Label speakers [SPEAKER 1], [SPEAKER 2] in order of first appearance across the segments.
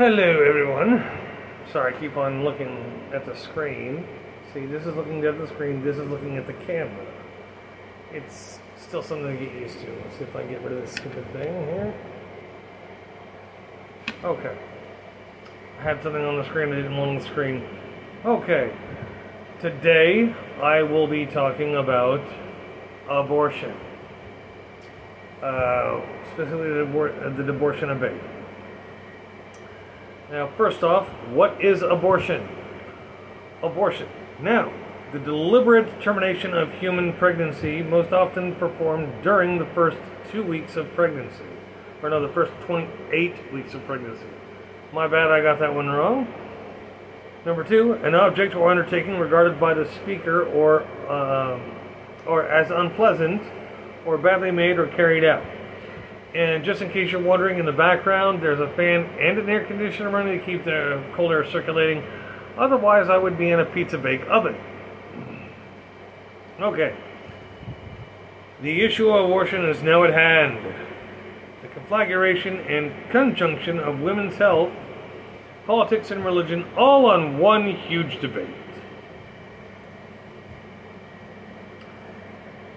[SPEAKER 1] Hello, everyone. Sorry, I keep on looking at the screen. See, this is looking at the screen, this is looking at the camera. It's still something to get used to. Let's see if I can get rid of this stupid thing here. Okay. I had something on the screen I didn't want on the screen. Okay. Today, I will be talking about abortion. Uh, specifically, the, abor- the abortion debate. Now, first off, what is abortion? Abortion. Now, the deliberate termination of human pregnancy, most often performed during the first two weeks of pregnancy. Or no, the first 28 weeks of pregnancy. My bad, I got that one wrong. Number two, an object or undertaking regarded by the speaker or, um, or as unpleasant or badly made or carried out. And just in case you're wondering, in the background, there's a fan and an air conditioner running to keep the cold air circulating. Otherwise, I would be in a pizza bake oven. Okay. The issue of abortion is now at hand. The conflagration and conjunction of women's health, politics, and religion all on one huge debate.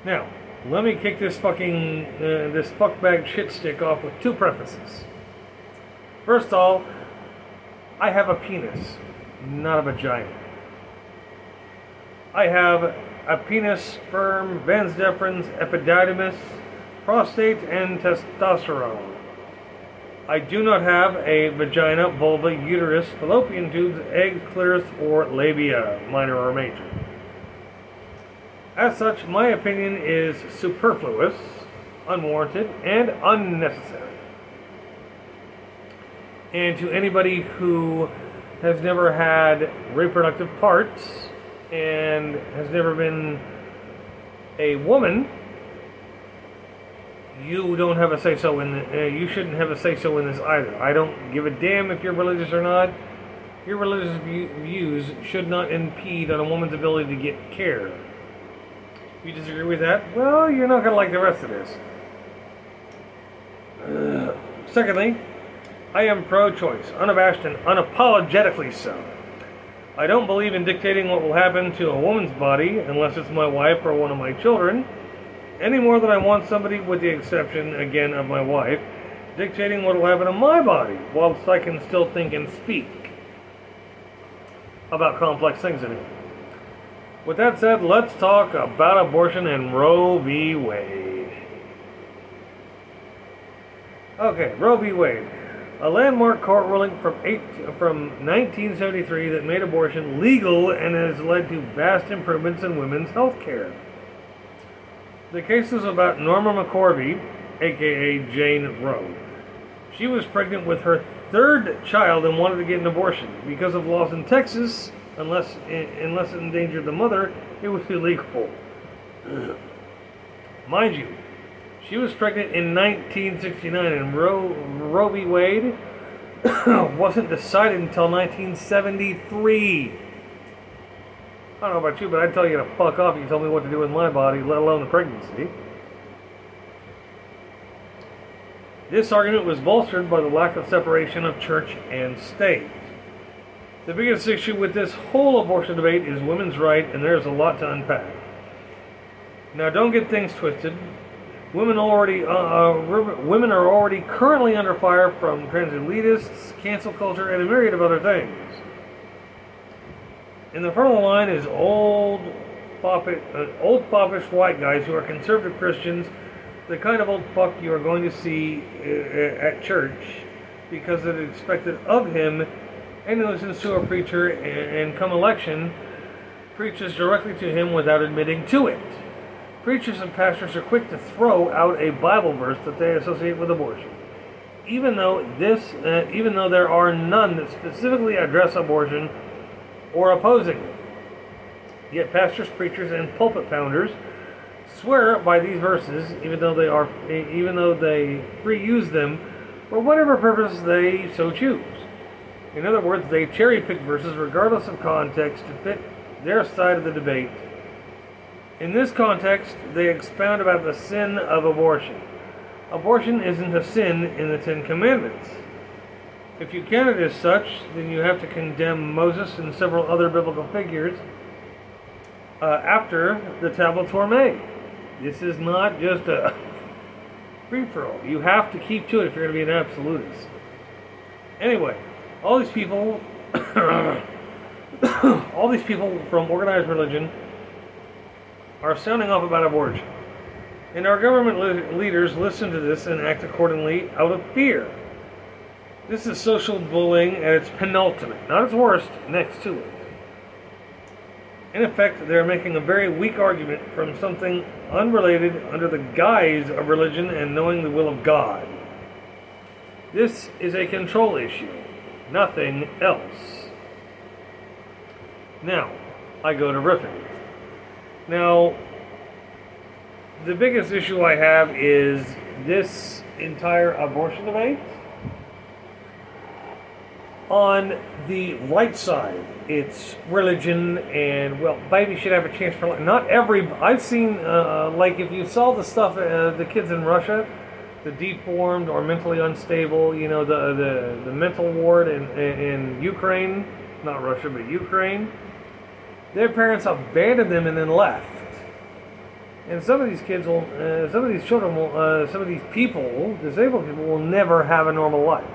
[SPEAKER 1] Now, let me kick this fucking uh, this fuckbag shit stick off with two prefaces. First of all, I have a penis, not a vagina. I have a penis, sperm, vas deferens, epididymis, prostate, and testosterone. I do not have a vagina, vulva, uterus, fallopian tubes, egg, clitoris, or labia, minor or major. As such, my opinion is superfluous, unwarranted, and unnecessary. And to anybody who has never had reproductive parts and has never been a woman, you don't have a say so in the, uh, you shouldn't have a say so in this either. I don't give a damn if you're religious or not. Your religious views should not impede on a woman's ability to get care. You disagree with that, well, you're not going to like the rest of this. Uh, secondly, I am pro choice, unabashed and unapologetically so. I don't believe in dictating what will happen to a woman's body unless it's my wife or one of my children, any more than I want somebody, with the exception, again, of my wife, dictating what will happen to my body whilst I can still think and speak about complex things anyway. With that said, let's talk about abortion and Roe v. Wade. Okay, Roe v. Wade. A landmark court ruling from, eight, from 1973 that made abortion legal and has led to vast improvements in women's health care. The case is about Norma McCorvey, aka Jane Roe. She was pregnant with her third child and wanted to get an abortion. Because of laws in Texas, unless unless it endangered the mother, it was illegal. Mind you, she was pregnant in 1969, and Roe, Roe v. Wade wasn't decided until 1973. I don't know about you, but I'd tell you to fuck off if you told me what to do with my body, let alone the pregnancy. This argument was bolstered by the lack of separation of church and state. The biggest issue with this whole abortion debate is women's right, and there's a lot to unpack. Now, don't get things twisted. Women already, uh, uh, women are already currently under fire from trans elitists, cancel culture, and a myriad of other things. In the front of the line is old, uh, old foppish white guys who are conservative Christians, the kind of old fuck you are going to see uh, at church because it is expected of him, and he listens to a preacher, and, and come election, preaches directly to him without admitting to it. Preachers and pastors are quick to throw out a Bible verse that they associate with abortion, even though this, uh, even though there are none that specifically address abortion or opposing it. Yet pastors, preachers, and pulpit pounders swear by these verses, even though they are, even though they reuse them for whatever purpose they so choose. In other words, they cherry pick verses regardless of context to fit their side of the debate. In this context, they expound about the sin of abortion. Abortion isn't a sin in the Ten Commandments. If you count it as such, then you have to condemn Moses and several other biblical figures uh, after the tablets were made. This is not just a free for all. You have to keep to it if you're going to be an absolutist. Anyway, all these people, all these people from organized religion are sounding off about abortion. And our government le- leaders listen to this and act accordingly out of fear. This is social bullying at its penultimate, not its worst, next to it. In effect, they are making a very weak argument from something unrelated under the guise of religion and knowing the will of God. This is a control issue, nothing else. Now, I go to riffing. Now, the biggest issue I have is this entire abortion debate. On the right side, it's religion and well, baby should have a chance for life. Not every. I've seen uh, like if you saw the stuff, uh, the kids in Russia, the deformed or mentally unstable, you know, the the, the mental ward in, in Ukraine, not Russia but Ukraine. Their parents abandoned them and then left. And some of these kids will, uh, some of these children will, uh, some of these people, disabled people, will never have a normal life.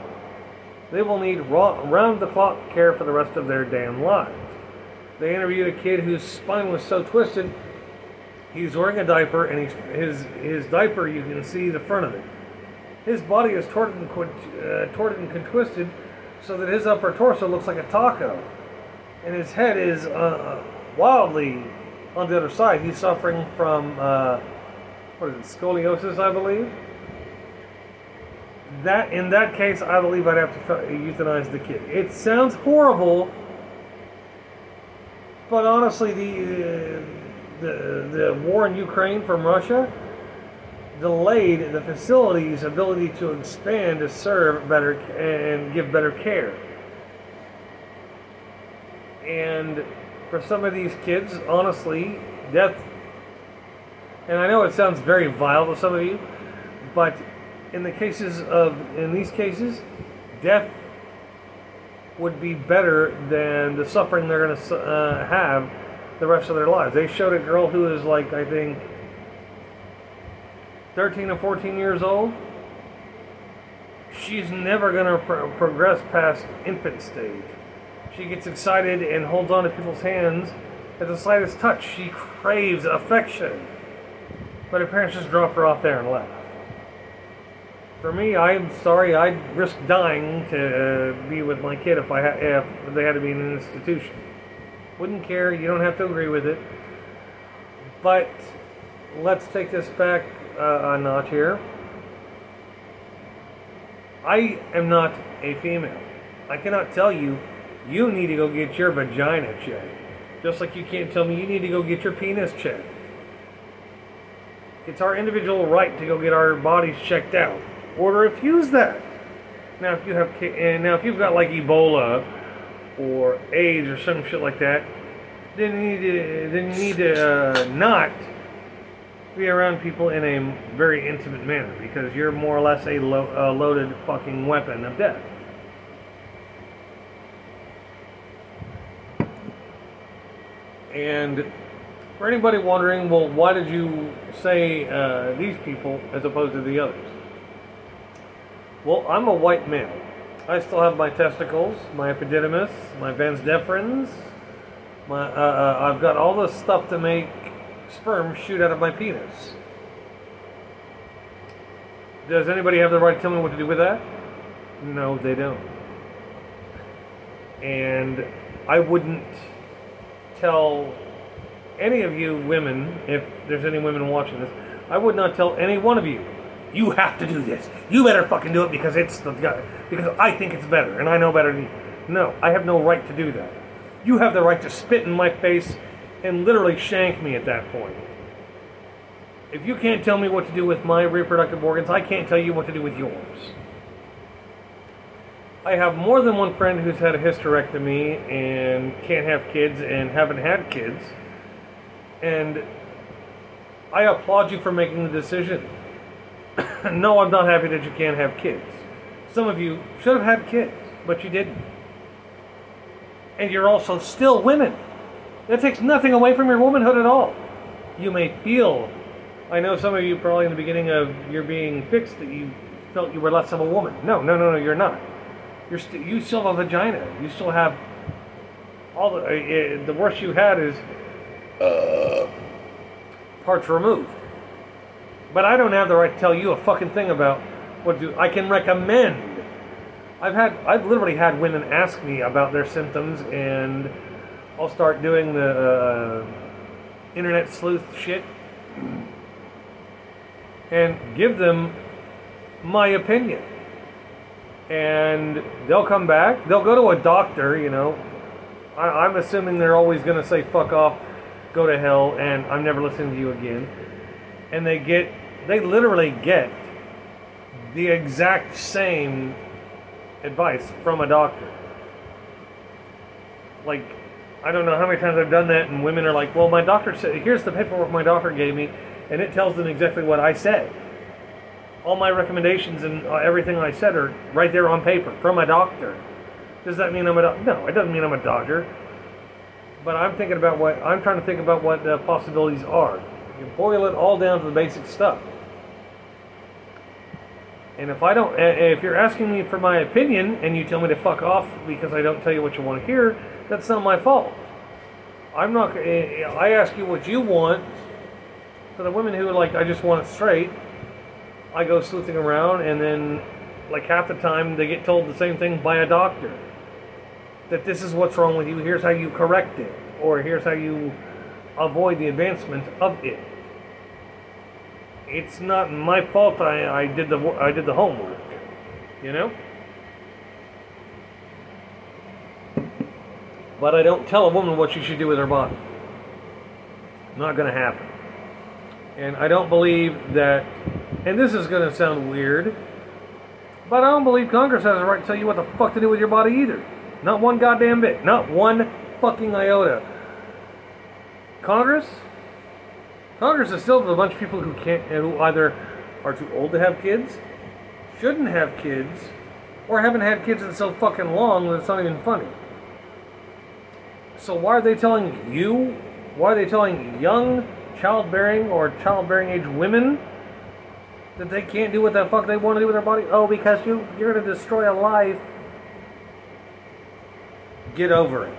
[SPEAKER 1] They will need round the clock care for the rest of their damn lives. They interviewed a kid whose spine was so twisted, he's wearing a diaper, and he's, his, his diaper, you can see the front of it. His body is torted and, uh, torted and twisted so that his upper torso looks like a taco. And his head is uh, wildly on the other side. He's suffering from, uh, what is it, scoliosis, I believe that in that case, I believe I'd have to euthanize the kid. It sounds horrible, but honestly, the the the war in Ukraine from Russia delayed the facility's ability to expand to serve better and give better care. And for some of these kids, honestly, death. And I know it sounds very vile to some of you, but in the cases of in these cases, death would be better than the suffering they're going to uh, have the rest of their lives. They showed a girl who is like I think 13 or 14 years old. She's never going to pro- progress past infant stage. She gets excited and holds on to people's hands at the slightest touch. She craves affection. But her parents just dropped her off there and left. For me, I'm sorry. I'd risk dying to uh, be with my kid if I ha- if they had to be in an institution. Wouldn't care. You don't have to agree with it. But let's take this back uh, a notch here. I am not a female. I cannot tell you you need to go get your vagina checked. Just like you can't tell me you need to go get your penis checked. It's our individual right to go get our bodies checked out or to refuse that. Now, if you have and now if you've got like Ebola or AIDS or some shit like that, then you need to then you need to uh, not be around people in a very intimate manner because you're more or less a lo- loaded fucking weapon of death. And for anybody wondering, well, why did you say uh, these people as opposed to the others? Well, I'm a white male. I still have my testicles, my epididymis, my vas deferens. My, uh, uh, I've got all the stuff to make sperm shoot out of my penis. Does anybody have the right to tell me what to do with that? No, they don't. And I wouldn't tell any of you women, if there's any women watching this, I would not tell any one of you you have to do this. You better fucking do it because it's the because I think it's better and I know better than you. No, I have no right to do that. You have the right to spit in my face and literally shank me at that point. If you can't tell me what to do with my reproductive organs, I can't tell you what to do with yours. I have more than one friend who's had a hysterectomy and can't have kids and haven't had kids. And I applaud you for making the decision. no, I'm not happy that you can't have kids. Some of you should have had kids. but you didn't. And you're also still women. That takes nothing away from your womanhood at all. You may feel, I know some of you probably in the beginning of your being fixed that you felt you were less of a woman. No, no, no, no, you're not. You're st- you still have a vagina. You still have all the, uh, the worst you had is uh, parts removed. But I don't have the right to tell you a fucking thing about what do. I can recommend. I've had, I've literally had women ask me about their symptoms, and I'll start doing the uh, internet sleuth shit and give them my opinion. And they'll come back. They'll go to a doctor, you know. I, I'm assuming they're always going to say, fuck off, go to hell, and I'm never listening to you again. And they get, they literally get the exact same advice from a doctor. Like, I don't know how many times I've done that, and women are like, well, my doctor said, here's the paperwork my doctor gave me, and it tells them exactly what I said all my recommendations and uh, everything I said are right there on paper from a doctor. Does that mean I'm a doctor? No, it doesn't mean I'm a doctor. But I'm thinking about what I'm trying to think about what the possibilities are. You boil it all down to the basic stuff. And if I don't, eh, eh, if you're asking me for my opinion and you tell me to fuck off because I don't tell you what you want to hear, that's not my fault. I'm not. Eh, I ask you what you want. For the women who are like, I just want it straight I go sleuthing around, and then, like half the time, they get told the same thing by a doctor. That this is what's wrong with you. Here's how you correct it, or here's how you avoid the advancement of it. It's not my fault. I, I did the I did the homework. You know. But I don't tell a woman what she should do with her body. Not going to happen. And I don't believe that and this is going to sound weird, but I don't believe Congress has the right to tell you what the fuck to do with your body either. Not one goddamn bit. Not one fucking iota. Congress? Congress is still a bunch of people who can't, who either are too old to have kids, shouldn't have kids, or haven't had kids in so fucking long that it's not even funny. So why are they telling you? Why are they telling young childbearing or childbearing age women that they can't do what the fuck they want to do with their body? Oh, because you you're to destroy a life. Get over it.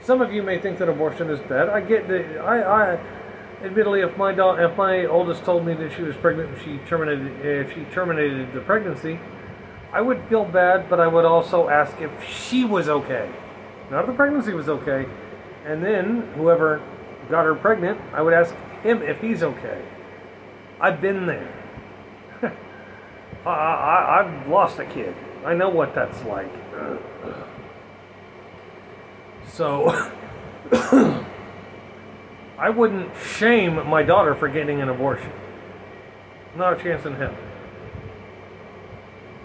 [SPEAKER 1] Some of you may think that abortion is bad. I get that. I, I admittedly, if my daughter, if my oldest told me that she was pregnant, and she terminated if she terminated the pregnancy, I would feel bad, but I would also ask if she was okay, not if the pregnancy was okay, and then whoever got her pregnant, I would ask him if he's okay. I've been there. I, I, I've lost a kid. I know what that's like. So, I wouldn't shame my daughter for getting an abortion. Not a chance in hell.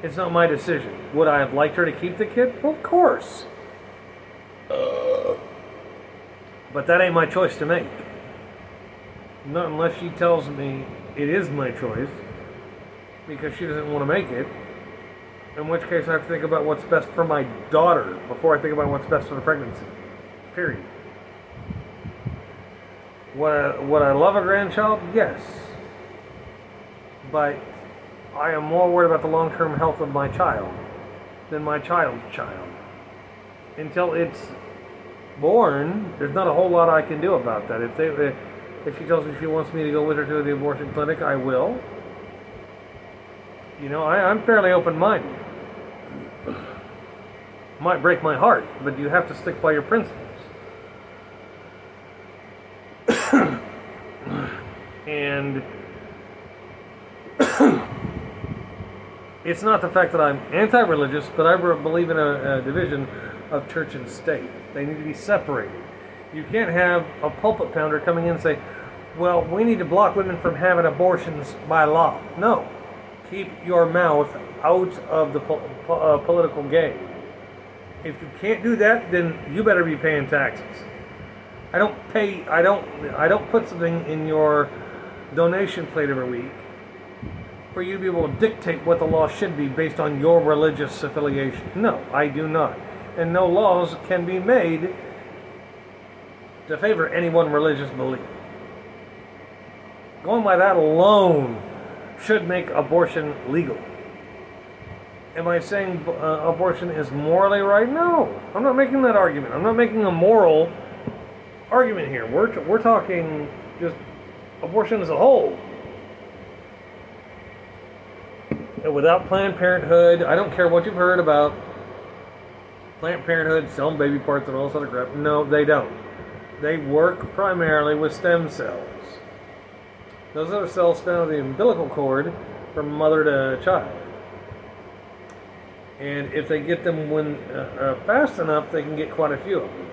[SPEAKER 1] It's not my decision. Would I have liked her to keep the kid? Well, of course. But that ain't my choice to make. Not unless she tells me it is my choice because she doesn't want to make it. In which case, I have to think about what's best for my daughter before I think about what's best for the pregnancy. Period. Would I, would I love a grandchild? Yes. But I am more worried about the long term health of my child than my child's child. Until it's born, there's not a whole lot I can do about that. If they, eh, if she tells me she wants me to go with her to the abortion clinic, I will. You know, I, I'm fairly open minded. Might break my heart, but you have to stick by your principles. And it's not the fact that I'm anti religious, but I believe in a, a division of church and state. They need to be separated. You can't have a pulpit pounder coming in and say, well, we need to block women from having abortions by law. No keep your mouth out of the po- po- uh, political game. If you can't do that, then you better be paying taxes. I don't pay. I don't. I don't put something in your donation plate every week for you to be able to dictate what the law should be based on your religious affiliation. No, I do not. And no laws can be made to favor any one religious belief. Going by that alone should make abortion legal. Am I saying uh, abortion is morally right? No. I'm not making that argument. I'm not making a moral argument here. We're, t- we're talking just abortion as a whole. And without Planned Parenthood, I don't care what you've heard about Planned Parenthood selling baby parts and all this other crap. No, they don't. They work primarily with stem cells. Those are cells found in the umbilical cord from mother to child. And if they get them when uh, uh, fast enough, they can get quite a few of them.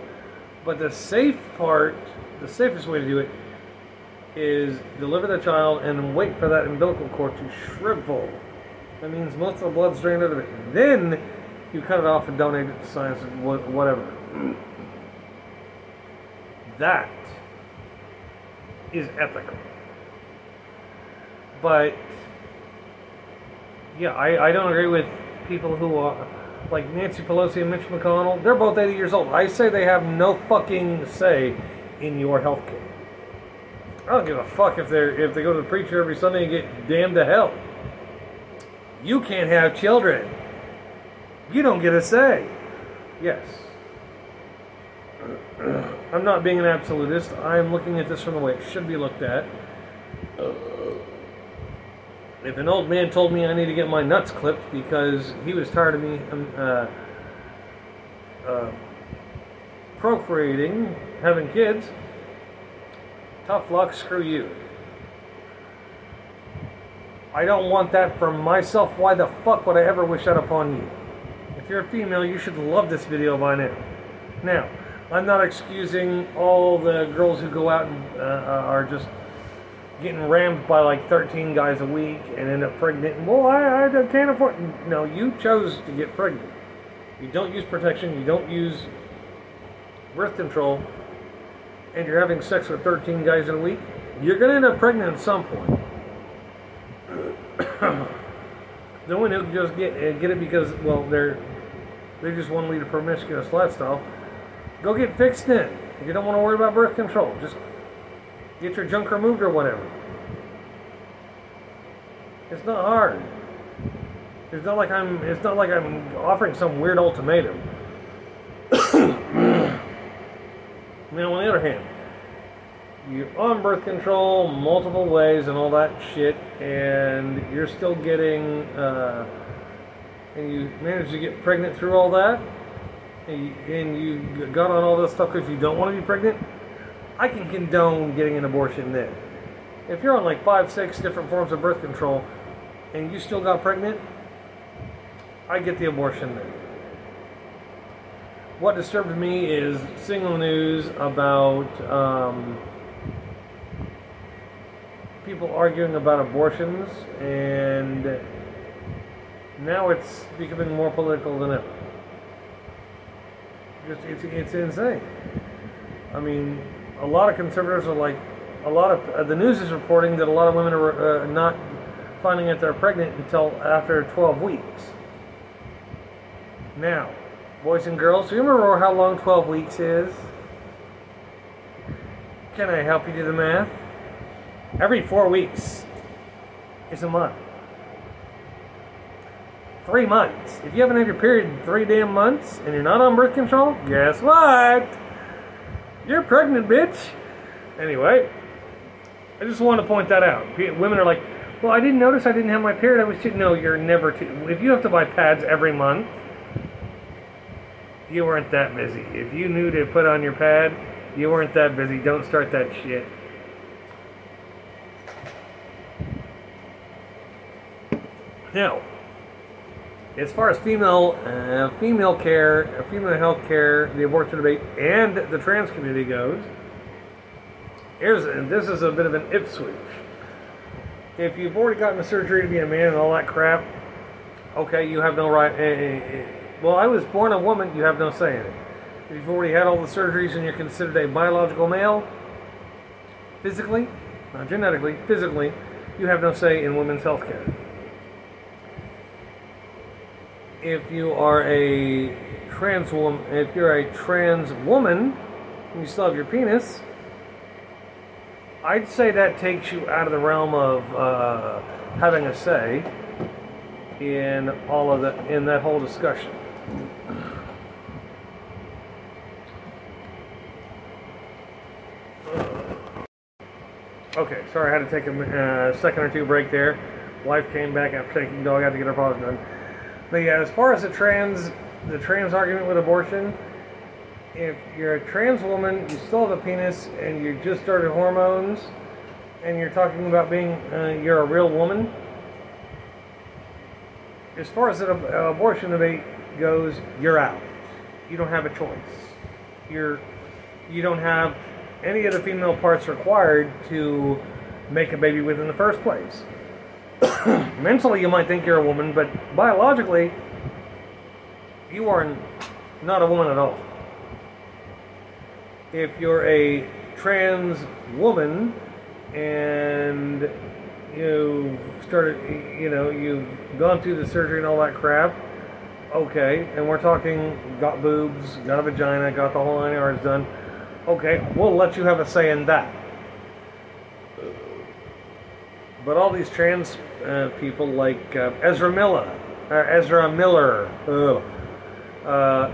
[SPEAKER 1] But the safe part, the safest way to do it, is deliver the child and wait for that umbilical cord to shrivel. That means most of the blood's drained out of it. Then you cut it off and donate it to science or whatever. That is ethical. But yeah, I, I don't agree with people who are like Nancy Pelosi and Mitch McConnell. They're both 80 years old. I say they have no fucking say in your health care. I don't give a fuck if they if they go to the preacher every Sunday and get damned to hell. You can't have children. You don't get a say. Yes. I'm not being an absolutist. I'm looking at this from the way it should be looked at. If an old man told me I need to get my nuts clipped because he was tired of me um, uh, uh, procreating, having kids, tough luck, screw you. I don't want that for myself. Why the fuck would I ever wish that upon you? If you're a female, you should love this video by now. Now, I'm not excusing all the girls who go out and uh, are just getting rammed by like 13 guys a week and end up pregnant. Well, I, I can't afford. No, you chose to get pregnant. You don't use protection. You don't use birth control, and you're having sex with 13 guys in a week. You're gonna end up pregnant at some point. the one who just get uh, get it because well they're they just want to lead a promiscuous lifestyle. Go get fixed then. If you don't want to worry about birth control, just get your junk removed or whatever. It's not hard. It's not like I'm. It's not like I'm offering some weird ultimatum. now, on the other hand, you're on birth control multiple ways and all that shit, and you're still getting, uh, and you manage to get pregnant through all that, and you, and you got on all this stuff because you don't want to be pregnant. I can condone getting an abortion then. If you're on like five, six different forms of birth control, and you still got pregnant, I get the abortion then. What disturbed me is single news about um, people arguing about abortions, and now it's becoming more political than ever. Just it's it's insane. I mean, a lot of conservatives are like, a lot of uh, the news is reporting that a lot of women are uh, not finding out they're pregnant until after 12 weeks. Now, boys and girls, do you remember how long 12 weeks is? Can I help you do the math? Every four weeks is a month. Three months. If you haven't had your period in three damn months and you're not on birth control, guess what? You're pregnant, bitch. Anyway, I just want to point that out. Women are like, well, I didn't notice I didn't have my period. I was too. No, you're never too. If you have to buy pads every month, you weren't that busy. If you knew to put on your pad, you weren't that busy. Don't start that shit. Now, as far as female uh, female care, uh, female health care, the abortion debate, and the trans community goes, here's and this is a bit of an Ipswich. If you've already gotten the surgery to be a man and all that crap, okay, you have no right. Uh, well, I was born a woman. You have no say in it. If you've already had all the surgeries and you're considered a biological male, physically, not genetically, physically, you have no say in women's health care. if you are a trans woman, if you're a trans woman, and you still have your penis, I'd say that takes you out of the realm of uh, having a say in all of the in that whole discussion. Okay, sorry, I had to take a uh, second or two break there. Wife came back after taking dog out to get her paws done. But yeah, as far as the trans the trans argument with abortion, if you're a trans woman, you still have a penis, and you just started hormones, and you're talking about being uh, you're a real woman. As far as the uh, abortion debate goes, you're out. You don't have a choice. You're you don't have any of the female parts required to make a baby with in the first place. Mentally, you might think you're a woman, but biologically, you are not a woman at all. If you're a trans woman and you started, you know, you've gone through the surgery and all that crap, okay, and we're talking got boobs, got a vagina, got the whole nine yards done, okay, we'll let you have a say in that. But all these trans uh, people like uh, Ezra Miller, uh, Ezra Miller, uh,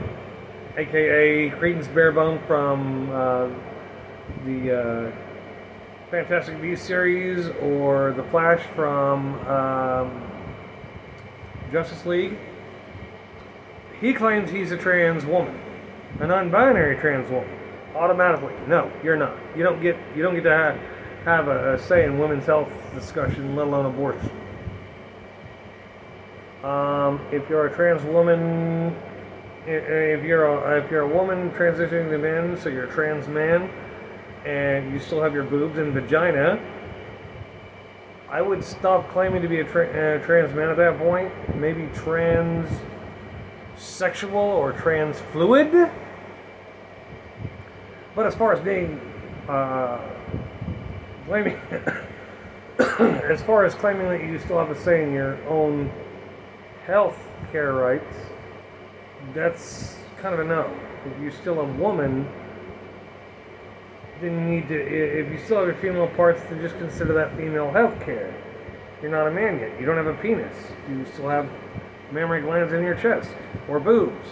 [SPEAKER 1] aka Credence Barebone from uh, the Fantastic Beasts series, or the Flash from um, Justice League. He claims he's a trans woman, a non-binary trans woman. Automatically, no, you're not. You don't get you don't get to have, have a, a say in women's health discussion, let alone abortion. Um, if you're a trans woman, if you're a, if you're a woman transitioning to men, so you're a trans man, and you still have your boobs and vagina, I would stop claiming to be a tra- trans man at that point. Maybe trans sexual or trans fluid. But as far as being uh, claiming, as far as claiming that you still have a say in your own health care rights, that's kind of a no. If you're still a woman, then you need to, if you still have your female parts, then just consider that female health care. You're not a man yet. You don't have a penis. You still have mammary glands in your chest or boobs.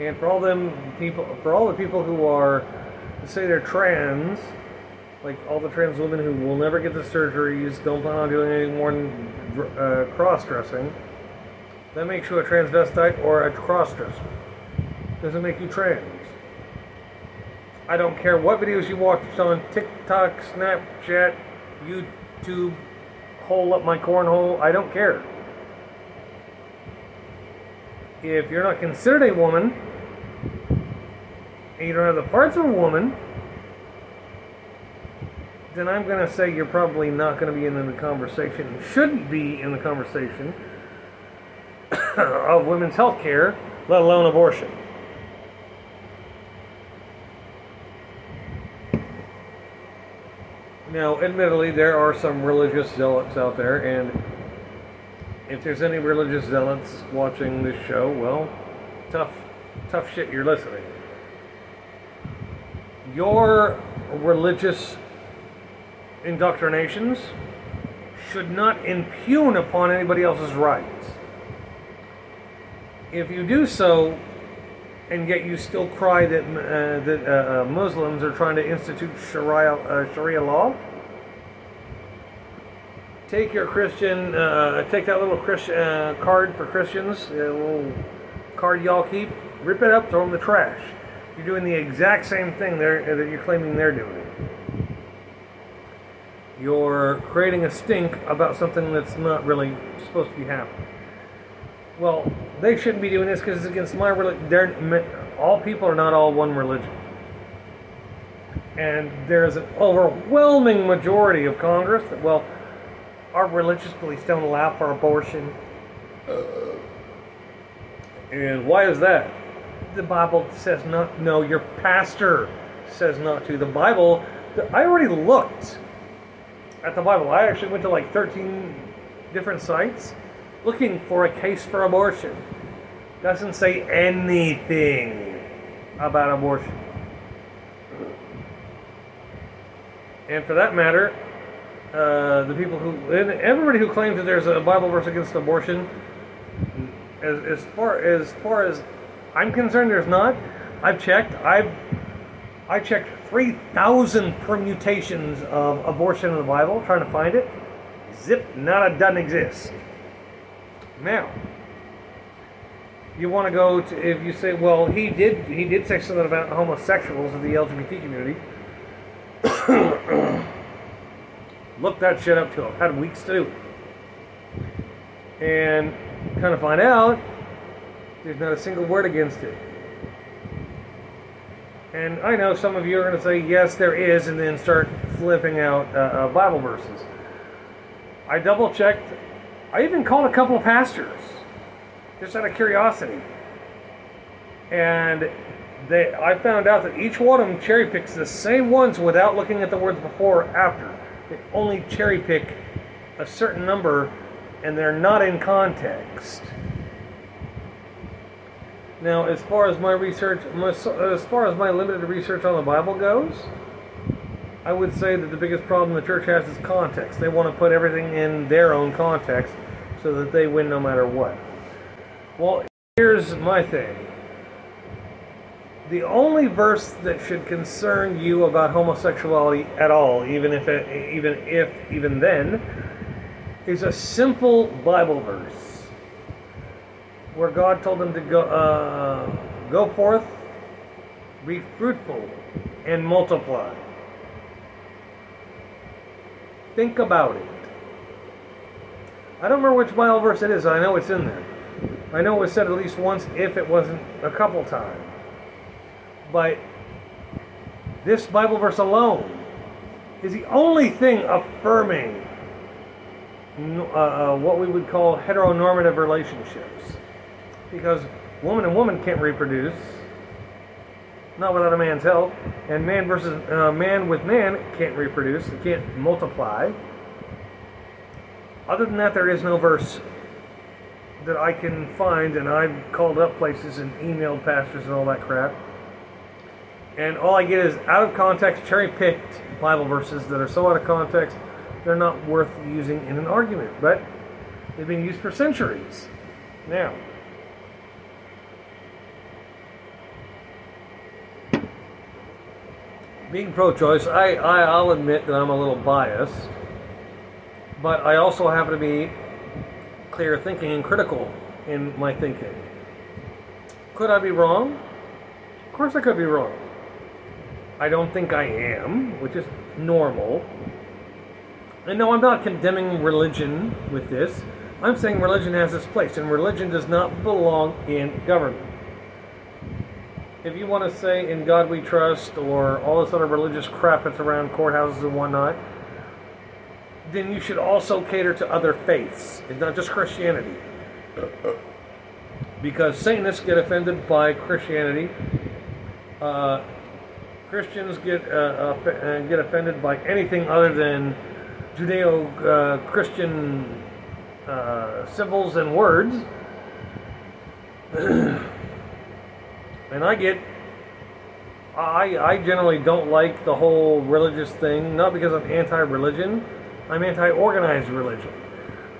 [SPEAKER 1] And for all them people, for all the people who are, say they're trans, like all the trans women who will never get the surgeries, don't plan on doing any more than uh, cross-dressing, that makes you a transvestite or a cross-dresser. Doesn't make you trans. I don't care what videos you watch on TikTok, Snapchat, YouTube, hole up my cornhole. I don't care. If you're not considered a woman, and you don't have the parts of a woman, then I'm going to say you're probably not going to be in the conversation, shouldn't be in the conversation of women's health care, let alone abortion. Now, admittedly, there are some religious zealots out there, and if there's any religious zealots watching this show, well, tough, tough shit you're listening your religious indoctrinations should not impugn upon anybody else's rights. If you do so, and yet you still cry that uh, that uh, uh, Muslims are trying to institute Sharia uh, Sharia law, take your Christian, uh, take that little Christian uh, card for Christians, a little card y'all keep, rip it up, throw in the trash. You're doing the exact same thing there that you're claiming they're doing. You're creating a stink about something that's not really supposed to be happening. Well, they shouldn't be doing this because it's against my religion. All people are not all one religion. And there's an overwhelming majority of Congress that, well, our religious beliefs don't allow for abortion. Uh, and why is that? the Bible says not. No, your pastor says not to. The Bible. I already looked at the Bible. I actually went to like 13 different sites. looking for a case for abortion. Doesn't say anything about abortion. And for that matter, uh, the people who, everybody who claims that there's a Bible verse against abortion, as, as far as far as I'm concerned, there's not. I've checked. I've I checked 3,000 permutations of abortion in the Bible, trying to find it. Zip, not a doesn't exist. Now, you want to go to if you say, well, he did he did say something about homosexuals in the LGBT community. Look that shit up too. I've had weeks to do it. And kind of find out there's not a single word against it. And I know some of you are going to say, yes, there is, and then start flipping out uh, uh, Bible verses. I double checked. I even called a couple of pastors just out of curiosity. And they, I found out that each one of them cherry picks the same ones without looking at the words before or after. They only cherry pick a certain number and they're not in context. Now, as far as my research, as far as my limited research on the Bible goes, I would say that the biggest problem the church has is context. They want to put everything in their own context so that they win no matter what. Well, here's my thing. The only verse that should concern you about homosexuality at all, even if it, even if even then, is a simple Bible verse where God told them to go uh, go forth, be fruitful, and multiply. Think about it. I don't remember which Bible verse it is. I know it's in there. I know it was said at least once, if it wasn't a couple times. But this Bible verse alone is the only thing affirming uh, uh, what we would call heteronormative relationships. Because woman and woman can't reproduce, not without a man's help, and man versus uh, man with man can't reproduce, it can't multiply. Other than that, there is no verse that I can find, and I've called up places and emailed pastors and all that crap. And all I get is out of context, cherry picked Bible verses that are so out of context, they're not worth using in an argument. But they've been used for centuries. Now, being pro choice, I, I, I'll admit that I'm a little biased, but I also happen to be clear thinking and critical in my thinking. Could I be wrong? Of course, I could be wrong. I don't think I am, which is normal. And no, I'm not condemning religion with this. I'm saying religion has its place, and religion does not belong in government. If you want to say in God we trust or all this other religious crap that's around courthouses and whatnot, then you should also cater to other faiths, and not just Christianity. Because Satanists get offended by Christianity. Uh, Christians get uh, uh, get offended by anything other than Judeo-Christian uh, symbols and words. and I get I, I generally don't like the whole religious thing, not because I'm anti religion, I'm anti organized religion.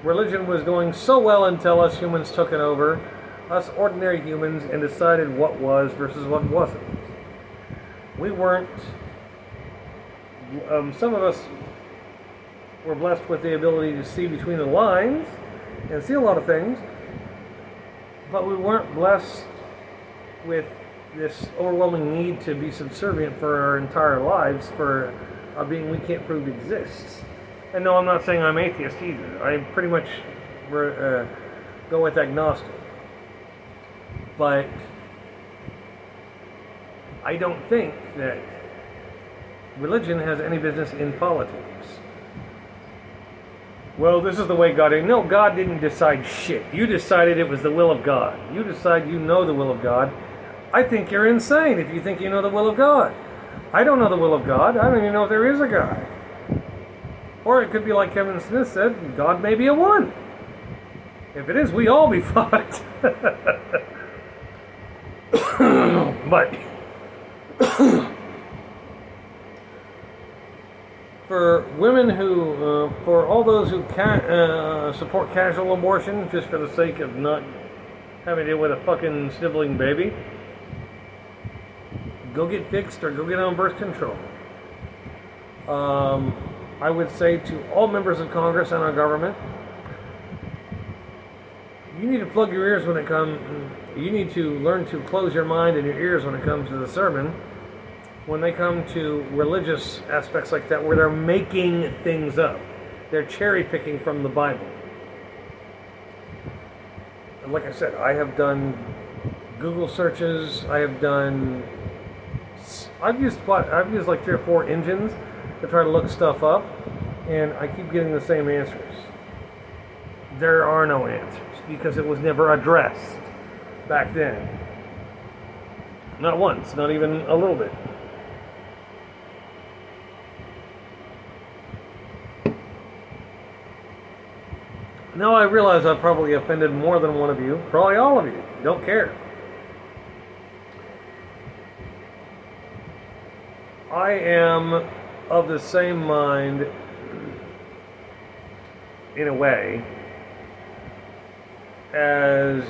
[SPEAKER 1] Religion was going so well until us humans took it over, us ordinary humans, and decided what was versus what wasn't. We weren't, um, some of us were blessed with the ability to see between the lines and see a lot of things, but we weren't blessed with this overwhelming need to be subservient for our entire lives for a being we can't prove exists. And no, I'm not saying I'm atheist either. I pretty much uh, go with agnostic. But I don't think that religion has any business in politics. Well, this is the way God. Is. No, God didn't decide shit. You decided it was the will of God. You decide you know the will of God. I think you're insane if you think you know the will of God. I don't know the will of God. I don't even know if there is a God. Or it could be like Kevin Smith said God may be a one. If it is, we all be fucked. but for women who, uh, for all those who ca- uh, support casual abortion just for the sake of not having to deal with a fucking sniveling baby, go get fixed or go get on birth control. Um, I would say to all members of Congress and our government, you need to plug your ears when it comes. You need to learn to close your mind and your ears when it comes to the sermon. When they come to religious aspects like that, where they're making things up, they're cherry picking from the Bible. And like I said, I have done Google searches. I have done. I've used I've used like three or four engines to try to look stuff up, and I keep getting the same answers. There are no answers because it was never addressed back then. Not once, not even a little bit. Now I realize I've probably offended more than one of you, probably all of you. Don't care. I am of the same mind, in a way, as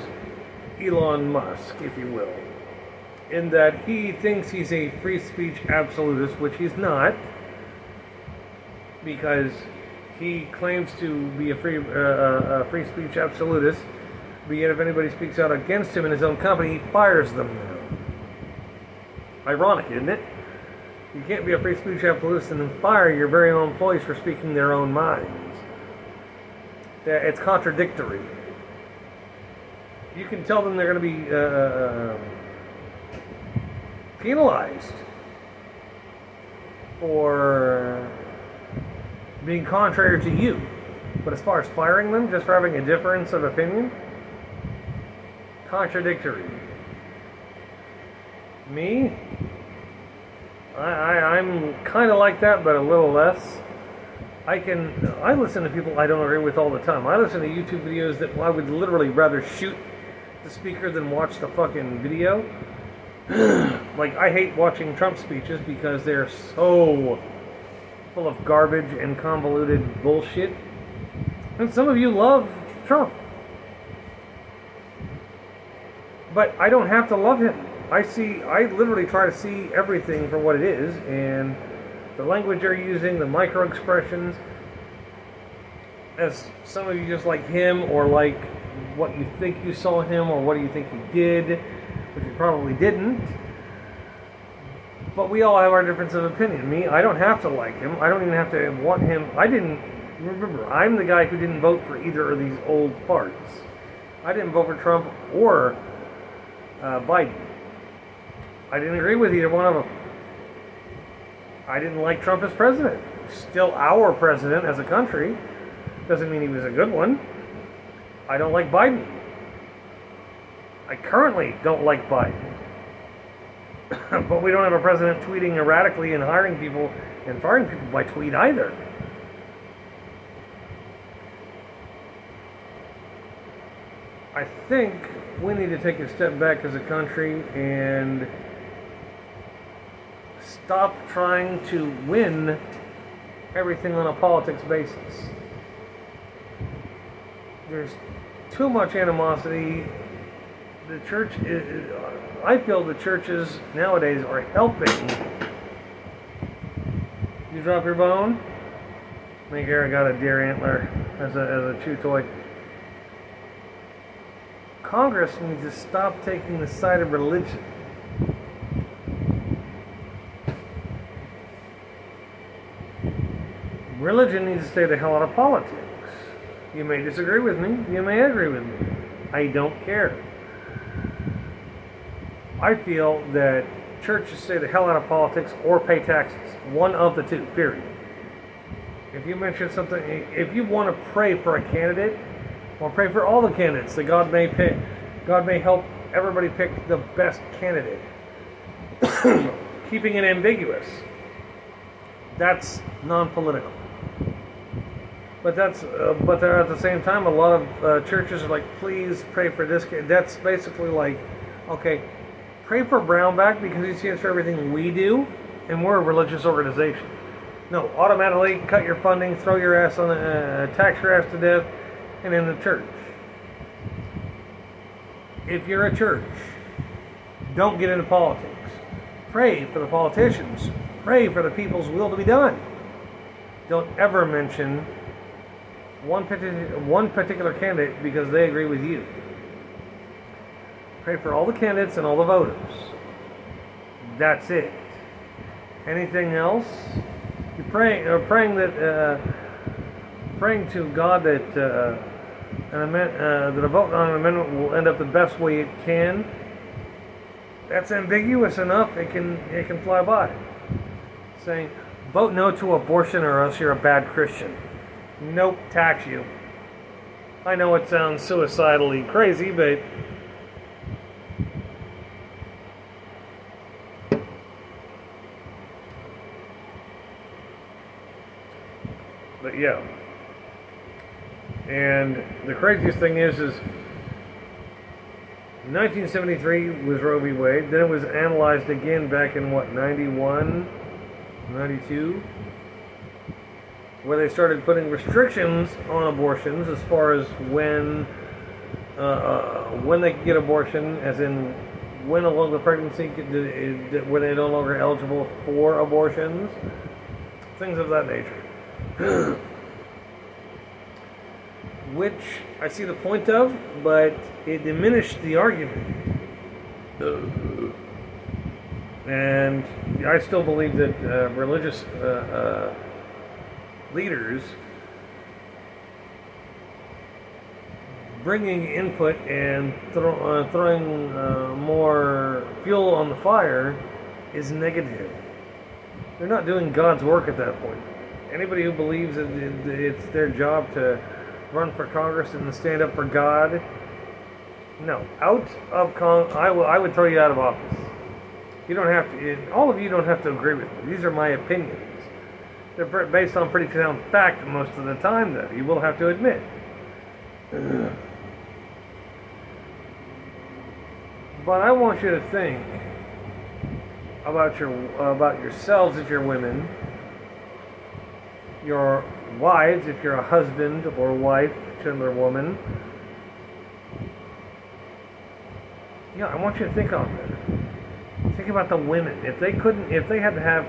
[SPEAKER 1] Elon Musk, if you will, in that he thinks he's a free speech absolutist, which he's not, because he claims to be a free uh, uh, a free speech absolutist. But yet, if anybody speaks out against him in his own company, he fires them now. Ironic, isn't it? You can't be a free speech absolutist and then fire your very own employees for speaking their own minds. It's contradictory. You can tell them they're going to be uh, uh, penalized for being contrary to you. But as far as firing them just for having a difference of opinion, contradictory. Me, I, I'm kind of like that, but a little less. I can I listen to people I don't agree with all the time. I listen to YouTube videos that I would literally rather shoot the speaker than watch the fucking video. like I hate watching Trump speeches because they're so full of garbage and convoluted bullshit. And some of you love Trump. But I don't have to love him. I see, I literally try to see everything for what it is, and the language they're using, the micro expressions, as some of you just like him, or like what you think you saw him, or what do you think he did, which you probably didn't. But we all have our difference of opinion. Me, I don't have to like him. I don't even have to want him. I didn't, remember, I'm the guy who didn't vote for either of these old farts. I didn't vote for Trump or uh, Biden. I didn't agree with either one of them. I didn't like Trump as president. Still our president as a country. Doesn't mean he was a good one. I don't like Biden. I currently don't like Biden. but we don't have a president tweeting erratically and hiring people and firing people by tweet either. I think we need to take a step back as a country and stop trying to win everything on a politics basis. There's too much animosity. The church is, I feel the churches nowadays are helping. You drop your bone? I think Eric got a deer antler as a, as a chew toy. Congress needs to stop taking the side of religion. Religion needs to stay the hell out of politics. You may disagree with me, you may agree with me. I don't care. I feel that churches stay the hell out of politics or pay taxes. One of the two, period. If you mention something, if you want to pray for a candidate, or pray for all the candidates that God may pick, God may help everybody pick the best candidate. Keeping it ambiguous. That's non political. But that's, uh, but there at the same time, a lot of uh, churches are like, please pray for this kid. That's basically like, okay, pray for Brownback because he stands for everything we do, and we're a religious organization. No, automatically cut your funding, throw your ass on, uh, tax your ass to death, and in the church. If you're a church, don't get into politics. Pray for the politicians. Pray for the people's will to be done. Don't ever mention one particular, one particular candidate because they agree with you. Pray for all the candidates and all the voters. That's it. Anything else? You're praying, or praying that, uh, praying to God that uh, an amend, uh, that a vote on an amendment will end up the best way it can. That's ambiguous enough. It can it can fly by. Saying vote no to abortion or else you're a bad Christian. Nope, tax you. I know it sounds suicidally crazy, but but yeah. And the craziest thing is, is 1973 was Roe v. Wade. Then it was analyzed again back in what 91, 92, where they started putting restrictions on abortions as far as when uh, uh, when they could get abortion, as in when along the pregnancy when they're no longer eligible for abortions, things of that nature. which I see the point of, but it diminished the argument. And I still believe that uh, religious uh, uh, leaders bringing input and throw, uh, throwing uh, more fuel on the fire is negative. They're not doing God's work at that point. Anybody who believes that it's their job to run for Congress and stand up for God. No, out of Con. I will. I would throw you out of office. You don't have to. All of you don't have to agree with me. These are my opinions. They're based on pretty sound fact most of the time, though. You will have to admit. But I want you to think about your about yourselves if you're women, your wives, if you're a husband or wife to another woman, yeah, I want you to think on that. Think about the women. If they couldn't, if they had to have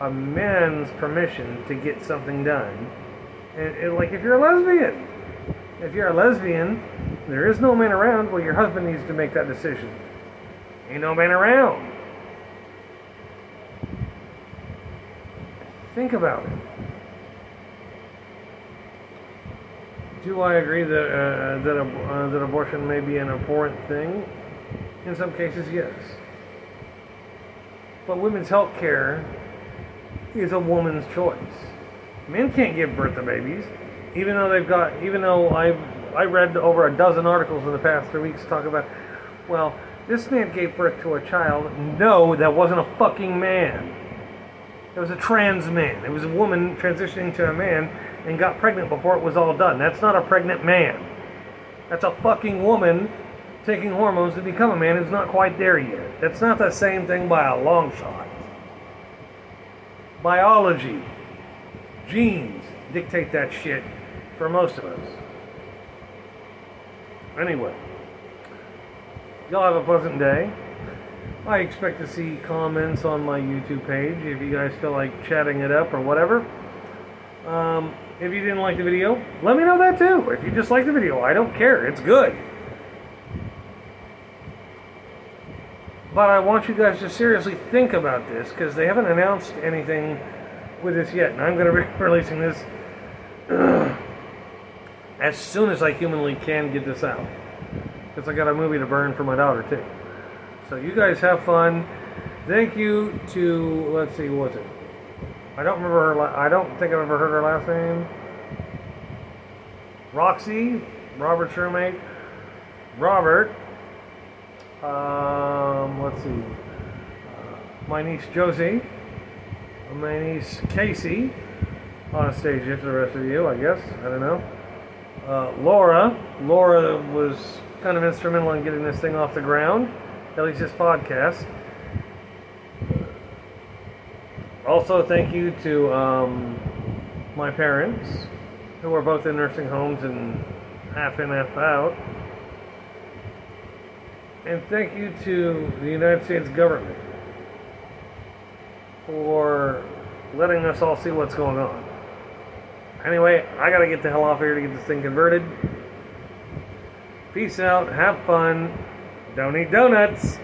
[SPEAKER 1] a man's permission to get something done, and, and like if you're a lesbian, if you're a lesbian, there is no man around. Well, your husband needs to make that decision. Ain't no man around. Think about it. Do I agree that uh, that uh, that abortion may be an important thing? In some cases, yes. But women's health care is a woman's choice. Men can't give birth to babies, even though they've got. Even though I've I read over a dozen articles in the past three weeks talk about, well, this man gave birth to a child. No, that wasn't a fucking man. It was a trans man. It was a woman transitioning to a man and got pregnant before it was all done. That's not a pregnant man. That's a fucking woman taking hormones to become a man who's not quite there yet. That's not the same thing by a long shot. Biology, genes dictate that shit for most of us. Anyway, y'all have a pleasant day. I expect to see comments on my YouTube page if you guys feel like chatting it up or whatever. Um, if you didn't like the video, let me know that too. If you just like the video, I don't care. It's good. But I want you guys to seriously think about this because they haven't announced anything with this yet. And I'm going to be releasing this as soon as I humanly can get this out. Because I got a movie to burn for my daughter too. So you guys have fun. Thank you to, let's see, what was it? I don't remember her. I don't think I've ever heard her last name. Roxy, Robert's roommate. Robert. Um, let's see. My niece Josie. My niece Casey. Anastasia to the rest of you, I guess. I don't know. Uh, Laura. Laura was kind of instrumental in getting this thing off the ground, at least this podcast. Also, thank you to um, my parents, who are both in nursing homes and half in, half out. And thank you to the United States government for letting us all see what's going on. Anyway, I gotta get the hell off here to get this thing converted. Peace out, have fun, don't eat donuts.